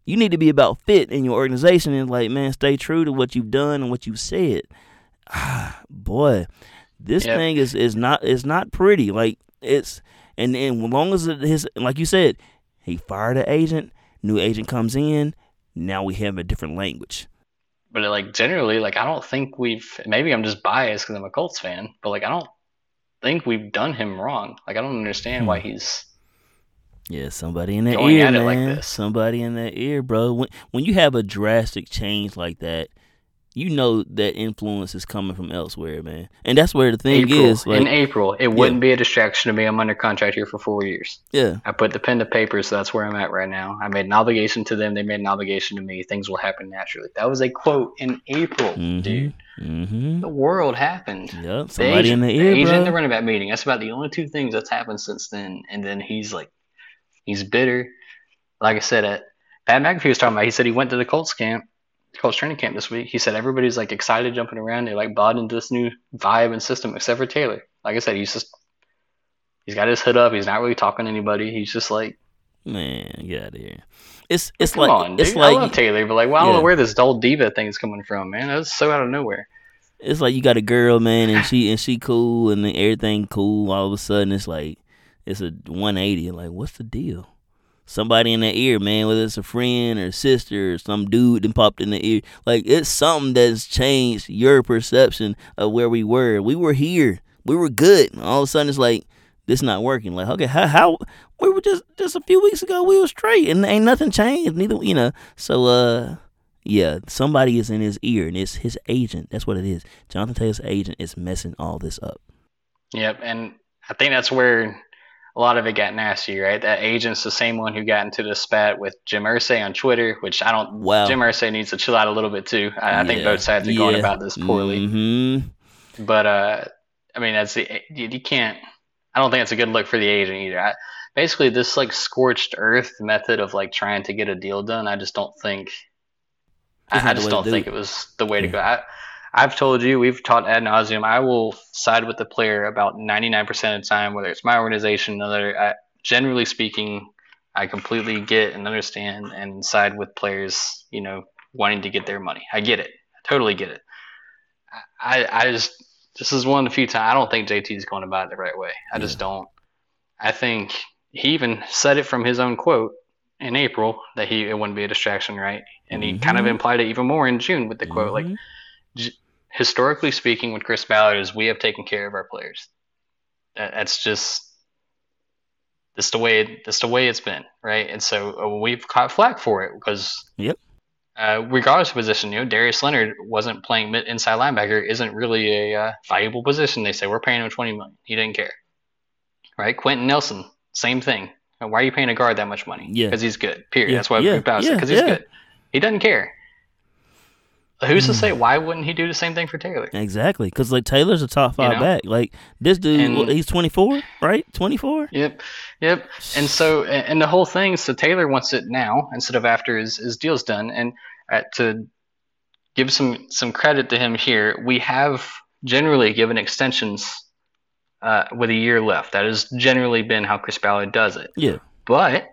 You need to be about fit in your organization and like, man, stay true to what you've done and what you've said. Ah, boy, this Yep. thing is is not is not pretty. Like it's and and as long as it, his like you said, he fired an agent, new agent comes in, now we have a different language. But like generally, like I don't think we've. Maybe I'm just biased because I'm a Colts fan, but like I don't think we've done him wrong. Like I don't understand Hmm. why he's. Yeah, somebody in that ear, it like man. Somebody in that ear, bro. When when you have a drastic change like that, you know that influence is coming from elsewhere, man. And that's where the thing April, is, like, in April, it wouldn't be a distraction to me. I'm under contract here for four years. yeah, I put the pen to paper, so that's where I'm at right now. I made an obligation to them. They made an obligation to me. Things will happen naturally. That was a quote in April, Mhm. dude. mm-hmm. The world happened. Yep, The somebody agent, in the the ear, and bro. the running back meeting. That's about the only two things that's happened since then. And then he's like, he's bitter. Like I said, at Pat McAfee was talking about. He said he went to the Colts camp, Colts training camp this week. He said everybody's like excited, jumping around. They like bought into this new vibe and system, except for Taylor. Like I said, he's just he's got his hood up. He's not really talking to anybody. He's just like Man, get out of here. it's it's Come like on, it's like I love Taylor, but like, well, I don't know where this old diva thing is coming from, man. That's so out of nowhere. it's like you got a girl, man, and she and she cool and then everything cool. All of a sudden, it's like it's a 180. Like, what's the deal? Somebody in the ear, man, whether it's a friend or sister or some dude that popped in the ear. Like, it's something that's changed your perception of where we were. We were here. We were good. All of a sudden, it's like this not working. Like, okay, how how we were just just a few weeks ago we were straight and ain't nothing changed. Neither, you know. So, uh. Yeah, somebody is in his ear, and it's his agent. That's what it is. Jonathan Taylor's agent is messing all this up. Yep, and I think that's where a lot of it got nasty, right? That agent's the same one who got into the spat with Jim Irsay on Twitter, which I don't. Wow. Jim Irsay needs to chill out a little bit too. I, I think both sides are going about this poorly. Mm-hmm. But uh, I mean, that's the you, you can't. I don't think it's a good look for the agent either. I, basically, this like scorched earth method of like trying to get a deal done, I just don't think. I, I just don't do think it. it was the way to Yeah. go. I've told you, we've taught ad nauseum. I will side with the player about 99% of the time, whether it's my organization, another. I, generally speaking, I completely get and understand and side with players, you know, wanting to get their money. I get it. I totally get it. I, I just, this is one of the few times I don't think JT is going about it the right way. I just don't. I think he even said it from his own quote in April that he it wouldn't be a distraction, right? And he kind of Mhm. implied it even more in June with the quote, like Mhm. j- historically speaking, with Chris Ballard, is we have taken care of our players. That's just that's the way that's the way it's been, right? And so uh, we've caught flack for it because Yep. uh, regardless of position, you know, Darius Leonard wasn't playing mid inside linebacker, isn't really a uh, valuable position. They say we're paying him twenty million. He didn't care, right? Quenton Nelson, same thing. Why are you paying a guard that much money? Yeah. because he's good. Period. Yeah, That's why yeah, yeah, yeah, because he's yeah. good. He doesn't care. Who's Mm. to say why wouldn't he do the same thing for Taylor? Exactly, because like Taylor's a top five know? back. Like this dude, And- he's twenty four, right? Twenty four. Yep, yep. And so, <sighs> and and the whole thing, so Taylor wants it now instead of after his, his deal's done. And uh, to give some some credit to him here, we have generally given extensions uh, with a year left. That has generally been how Chris Ballard does it. Yeah, But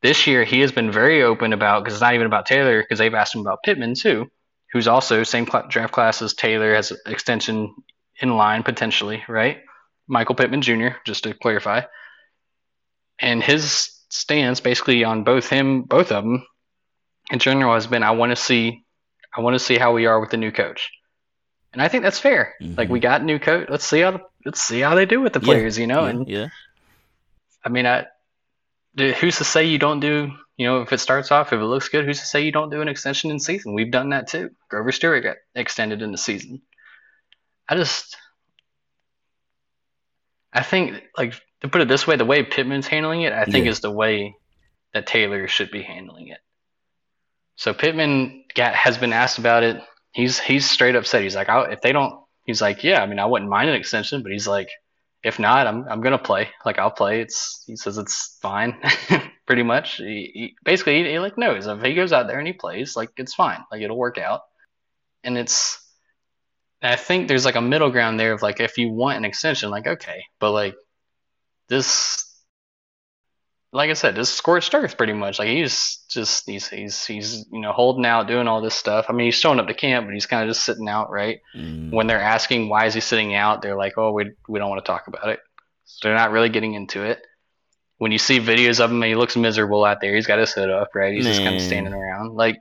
this year, he has been very open about because it's not even about Taylor because they've asked him about Pittman too, who's also same cl- draft class as Taylor has extension in line potentially, right? Michael Pittman Jr. Just to clarify, and his stance basically on both him, both of them, in general has been I want to see, I want to see how we are with the new coach, and I think that's fair. Like we got a new coach, let's see how the, let's see how they do with the Mm-hmm. Yeah, players, you know, yeah, and yeah. I mean, I, who's to say you don't do, you know, if it starts off, if it looks good, who's to say you don't do an extension in season? We've done that too. Grover Stewart got extended in the season. I just, I think, like, to put it this way, the way Pittman's handling it, I think Yeah. is the way that Taylor should be handling it. So Pittman got, has been asked about it. He's he's straight up said he's like, I, if they don't, he's like, yeah, I mean, I wouldn't mind an extension, but he's like, if not, I'm I'm gonna play. Like I'll play. It's he says it's fine, <laughs> pretty much. He, he basically he, he like knows if he goes out there and he plays, like it's fine. Like it'll work out. And it's and I think there's like a middle ground there of like if you want an extension, like okay, but like this like I said, this scorched earth pretty much. Like he's just he's he's he's you know holding out, doing all this stuff. I mean, he's showing up to camp, but he's kind of just sitting out, right? Mm. when they're asking why is he sitting out, they're like, "Oh, we we don't want to talk about it." So they're not really getting into it. When you see videos of him, he looks miserable out there. He's got his hood up, right? He's just kind of standing around. Like,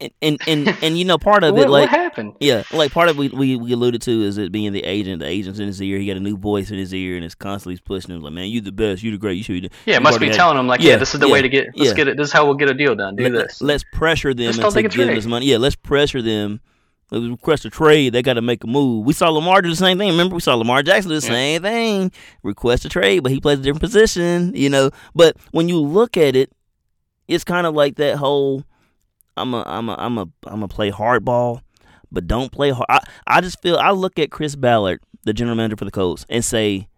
And, and and and you know part of <laughs> what, it, like what happened? Yeah, like part of we, we we alluded to is it being the agent. The agent's in his ear. He got a new voice in his ear, and it's constantly pushing him like, "Man, you the best. You the great. You should be." the-" Yeah, it You've must be telling him like, yeah, Yeah, this is the yeah, way to get. Let's yeah. get it. This is how we'll get a deal done. Do Let, this. us pressure them Just don't into take a giving trade. us money. Yeah, let's pressure them. Let's request a trade. They got to make a move. We saw Lamar do the same thing. Remember, we saw Lamar Jackson do the Yeah. same thing. Request a trade, but he plays a different position. You know, but when you look at it, it's kind of like that whole. I'm a, I'm a, I'm a, I'm a play hardball, but don't play hard. I, I just feel I look at Chris Ballard, the general manager for the Colts, and say,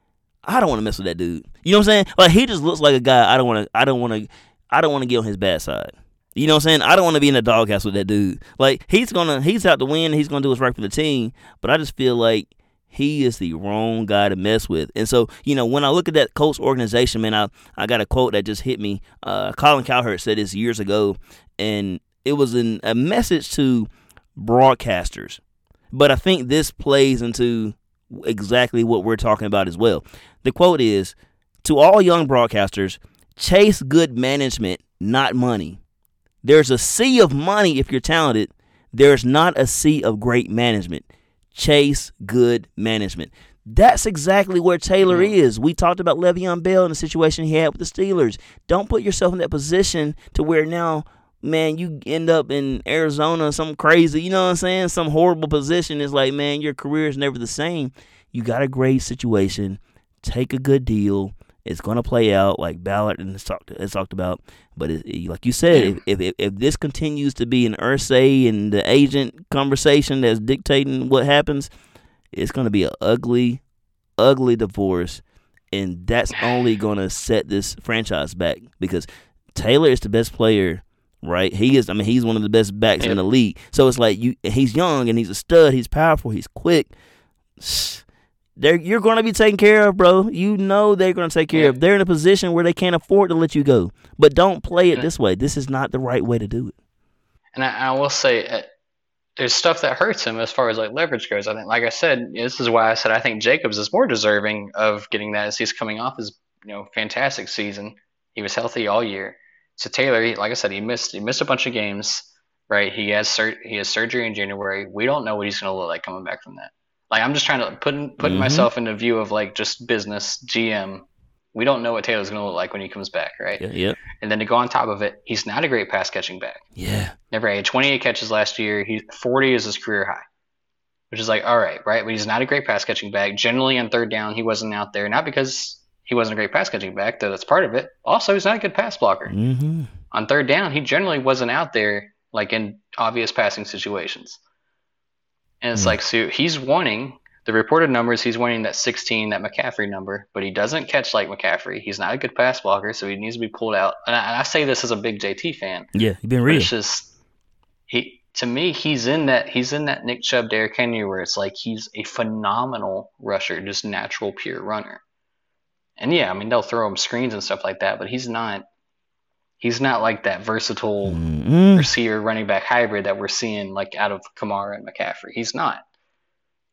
I don't want to mess with that dude. You know what I'm saying? Like he just looks like a guy I don't want to, I don't want to, I don't want to get on his bad side. You know what I'm saying? I don't want to be in the doghouse with that dude. Like he's gonna, he's out to win. He's gonna do what's right for the team. But I just feel like he is the wrong guy to mess with. And so, you know, when I look at that Colts organization, man, I, I got a quote that just hit me. Uh, Colin Cowherd said this years ago, and it was in a message to broadcasters. But I think this plays into exactly what we're talking about as well. The quote is To all young broadcasters, chase good management, not money. There's a sea of money if you're talented, there's not a sea of great management chase good management. That's exactly where Taylor is. We talked about Le'Veon Bell and the situation he had with the Steelers. Don't put yourself in that position to where now, man, you end up in Arizona, some crazy, you know what I'm saying? Some horrible position. It's like, man, your career is never the same. You got a great situation. Take a good deal. It's going to play out like Ballard and it's talked, it's talked about. But it, like you said, if, if, if this continues to be an Irsay and the agent conversation that's dictating what happens, it's going to be an ugly, ugly divorce, and that's only going to set this franchise back because Taylor is the best player right? He is. I mean, he's one of the best backs in the league. So it's like you. He's young and he's a stud. He's powerful. He's quick they're you're going to be taken care of, bro. You know they're going to take care yeah. of. They're in a position where they can't afford to let you go. But don't play it this way. This is not the right way to do it. And I, I will say, uh, there's stuff that hurts him as far as like leverage goes. I think, like I said, this is why I said I think Jacobs is more deserving of getting that as he's coming off his you know fantastic season. He was healthy all year. So Taylor, he, like I said, he missed he missed a bunch of games. Right, he has sur- he has surgery in January. We don't know what he's going to look like coming back from that. Like I'm just trying to put putting mm-hmm. myself in the view of like just business GM. We don't know what Taylor's going to look like when he comes back, right? Yeah, yeah. And then to go on top of it, he's not a great pass catching back. Yeah. Never had 28 catches last year. He 40 is his career high, which is like all right, right? But he's not a great pass catching back. Generally on third down, he wasn't out there, not because he wasn't a great pass catching back, though that's part of it. Also, he's not a good pass blocker. Mm-hmm. On third down, he generally wasn't out there like in obvious passing situations. And it's mm. like, so he's wanting the reported numbers. He's winning that 16, that McCaffrey number, but he doesn't catch like McCaffrey. He's not a good pass blocker, so he needs to be pulled out. And I, and I say this as a big JT fan. Yeah, he's been real. It's just he to me, he's in that he's in that Nick Chubb, Derrick Henry, where it's like he's a phenomenal rusher, just natural, pure runner. And yeah, I mean they'll throw him screens and stuff like that, but he's not he's not like that versatile mm-hmm. receiver running back hybrid that we're seeing like out of Kamara and McCaffrey. He's not.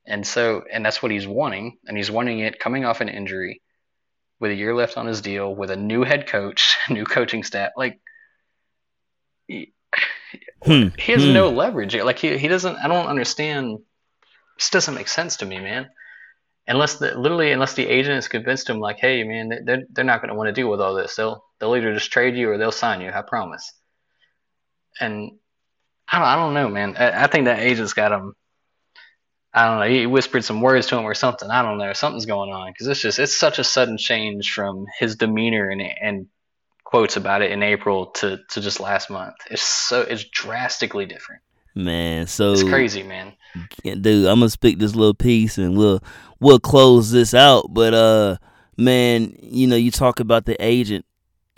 And so and that's what he's wanting, and he's wanting it coming off an injury with a year left on his deal, with a new head coach, <laughs> new coaching staff. Like he, hmm. he has hmm. no leverage. Like he, he doesn't I don't understand this doesn't make sense to me, man. Unless the literally unless the agent is convinced him like, hey man, they're they're not gonna want to deal with all this. They'll They'll either just trade you or they'll sign you. I promise. And I don't, I don't know, man. I, I think that agent's got him. I don't know. He whispered some words to him or something. I don't know. Something's going on because it's just it's such a sudden change from his demeanor and and quotes about it in April to to just last month. It's so it's drastically different. Man, so it's crazy, man. Dude, I'm gonna speak this little piece and we'll we'll close this out. But uh, man, you know, you talk about the agent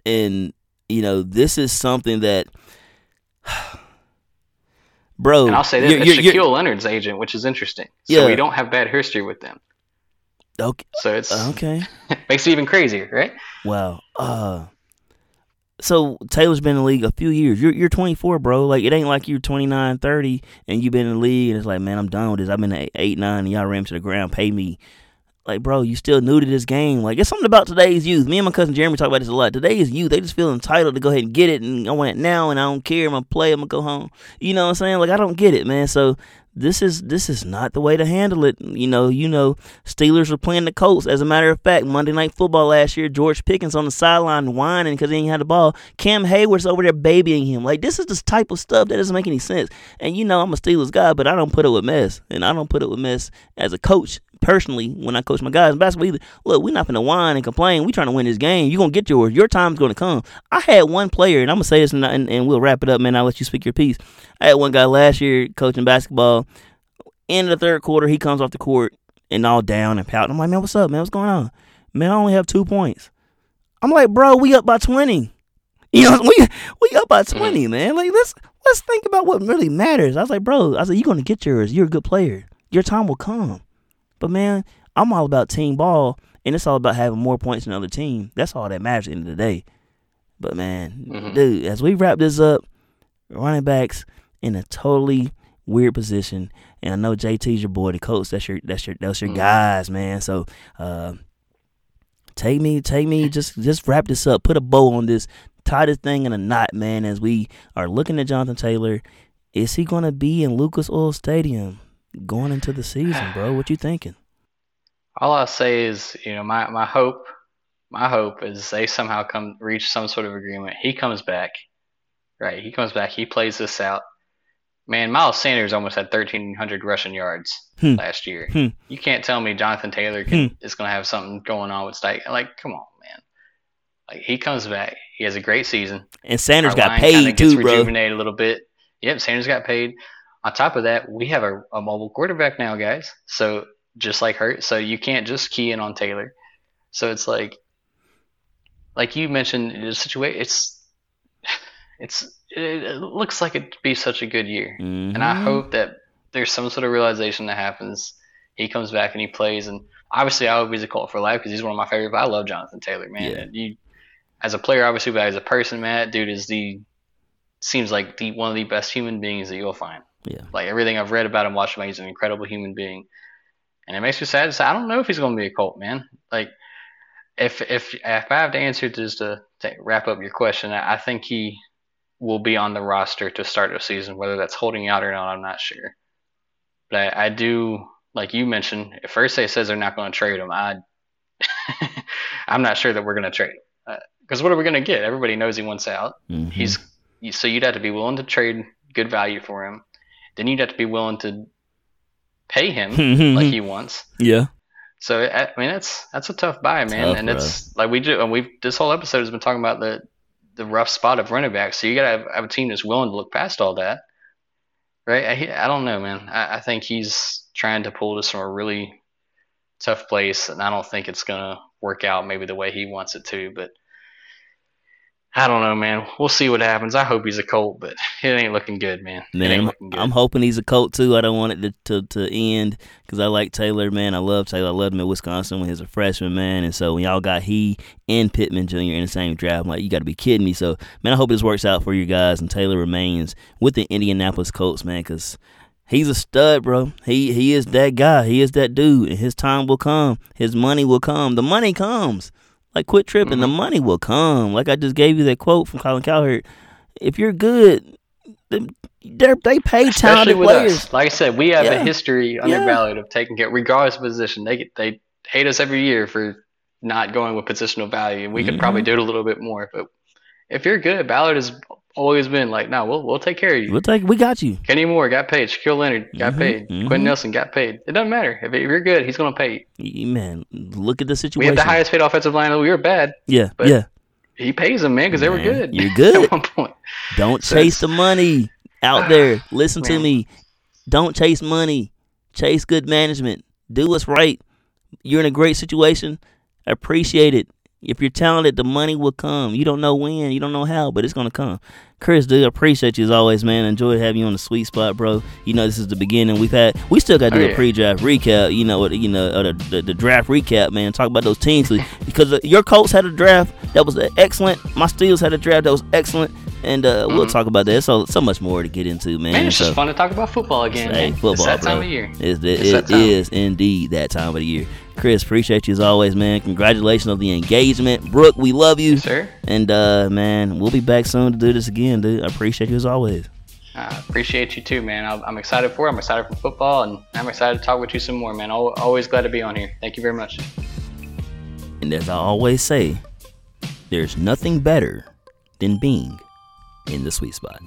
and you know this is something that <sighs> bro and i'll say this you're, it's you're, shaquille leonard's agent which is interesting. So yeah. we don't have bad history with them. Okay. So it's okay. <laughs> makes it even crazier right? Wow. Uh so Taylor's been in the league a few years. You're you're 24, bro. Like it ain't like you're 29, 30, and you've been in the league, and it's like, man, I'm done with this. I've been eight, nine, and y'all ran to the ground, pay me like, bro, you still new to this game. Like, it's something about today's youth. Me and my cousin Jeremy talk about this a lot. Today's youth, they just feel entitled to go ahead and get it, and I want it now, and I don't care. I'm gonna play. I'm gonna go home. You know what I'm saying? Like, I don't get it, man. So this is this is not the way to handle it. You know, you know, Steelers were playing the Colts. As a matter of fact, Monday Night Football last year, George Pickens on the sideline whining because he ain't had the ball. Cam Heyward's over there babying him. Like this is the type of stuff that doesn't make any sense. And you know, I'm a Steelers guy, but I don't put it with mess, and I don't put it with mess as a coach personally when I coach my guys in basketball either. Look, we're not gonna whine and complain. We trying to win this game. You're gonna get yours. Your time's gonna come. I had one player, and I'm gonna say this and, and, and we'll wrap it up, man. I'll let you speak your piece. I had one guy last year coaching basketball. In the third quarter, he comes off the court and all down and pouting. I'm like, man, what's up, man? What's going on? Man, I only have two points. I'm like, bro, we up by twenty. <laughs> You know, we we up by mm-hmm. twenty, man. Like let's let's think about what really matters. I was like, bro, I was like, you're gonna get yours. You're a good player. Your time will come. But man, I'm all about team ball, and it's all about having more points than the other team. That's all that matters at the end of the day. But man, Mhm. dude, as we wrap this up, running backs in a totally weird position. And I know JT's your boy, the coach. That's your that's your that's your Mhm. guys, man. So uh, take me, take me, just just wrap this up. Put a bow on this. Tie this thing in a knot, man. As we are looking at Jonathan Taylor, is he gonna be in Lucas Oil Stadium going into the season, bro? What you thinking? All I'll say is, you know, my, my hope, my hope is they somehow come reach some sort of agreement. He comes back, right? He comes back. He plays this out. Man, Miles Sanders almost had 1,300 rushing yards Hmm. last year. Hmm. You can't tell me Jonathan Taylor can, is going to have something going on with Steichen. Like, come on, man. Like he comes back. He has a great season. And Sanders Our got paid too, bro. Rejuvenated a little bit. Yep, Sanders got paid. On top of that, we have a, a mobile quarterback now, guys. So just like Hurts, so you can't just key in on Taylor. So it's like, like you mentioned, the situation. It's, <laughs> it's, it, it looks like it'd be such a good year, and I Mhm. hope that there's some sort of realization that happens. He comes back and he plays, and obviously I hope he's a Colt for life because he's one of my favorite. But I love Jonathan Taylor, man. Yeah. And you, as a player, obviously, but as a person, man, dude is the seems like the one of the best human beings that you'll find. Yeah. Like everything I've read about him, watched him, he's an incredible human being, and it makes me sad to say I don't know if he's going to be a Colt, man. Like if if if I have to answer just to, to wrap up your question, I, I think he will be on the roster to start the season. Whether that's holding out or not, I'm not sure. But I, I do, like you mentioned, if Irsay says they're not going to trade him, I <laughs> I'm not sure that we're going to trade him. Because what are we going to get? Everybody knows he wants out. Mhm. He's so you'd have to be willing to trade good value for him. Then you'd have to be willing to pay him <laughs> mm-hmm. like he wants. yeah. So I mean that's that's a tough buy, man. Tough, and bro. it's like we do, and we've this whole episode has been talking about the the rough spot of running backs. So you gotta have, have a team that's willing to look past all that, right? I, I don't know, man. I, I think he's trying to pull this from a really tough place, and I don't think it's gonna work out maybe the way he wants it to. But I don't know, man. We'll see what happens. I hope he's a Colt, but <laughs> it ain't looking good, man. it Man, looking good. I'm hoping he's a Colt too. I don't want it to, to, to end because I like Taylor, man. I love Taylor. I loved him at Wisconsin when he was a freshman, man. And so when y'all got he and Pittman Jr. in the same draft, I'm like, you got to be kidding me. So, man, I hope this works out for you guys and Taylor remains with the Indianapolis Colts, man, because he's a stud, bro. He he is that guy. He is that dude, and his time will come. His money will come. The money comes. Like, quit tripping. The mm-hmm. money will come. Like I just gave you that quote from Colin Cowherd. If you're good, they're, they pay talented with players. us. Like I said, we have Yeah. a history under Yeah. Ballard of taking care, regardless of position. They they hate us every year for not going with positional value, and we could mm-hmm. probably do it a little bit more. But if you're good, Ballard has always been like, no, we'll we'll take care of you. We'll take. We got you. Kenny Moore got paid. Shaquille Leonard got Mhm, paid. mhm. Quenton Nelson got paid. It doesn't matter if you're good, he's going to pay you. Man, look at the situation. We have the highest paid offensive line. We were bad. yeah, but- yeah. He pays them, man, because they were good. you're <laughs> good. at one point. Don't So chase the money out there. <sighs> Listen to me. Don't chase money. Chase good management. Do what's right. You're in a great situation. Appreciate it. If you're talented, the money will come. You don't know when, you don't know how, but it's gonna come. Chris, dude, appreciate you as always, man. Enjoy having you on the sweet spot, bro. You know this is the beginning. We've had, we still got to do Oh, a pre-draft recap. You know, you know, uh, the, the, the draft recap, man. Talk about those teams because uh, your Colts had a draft that was excellent. My Steelers had a draft that was excellent, and uh, we'll Mhm. talk about that. So, so much more to get into, man. Man, it's so, just fun to talk about football again. Hey, man. football, it's that bro. time of year. It's, It's it that time. is indeed that time of the year. Chris, appreciate you as always, man. Congratulations on the engagement. Brooke, we love you. Sir, And uh man, we'll be back soon to do this again, dude. I appreciate you as always. I appreciate you too, man. I'm I'm excited for it. I'm excited for football, and I'm excited to talk with you some more, man. Always glad to be on here. Thank you very much. And as I always say, there's nothing better than being in the sweet spot.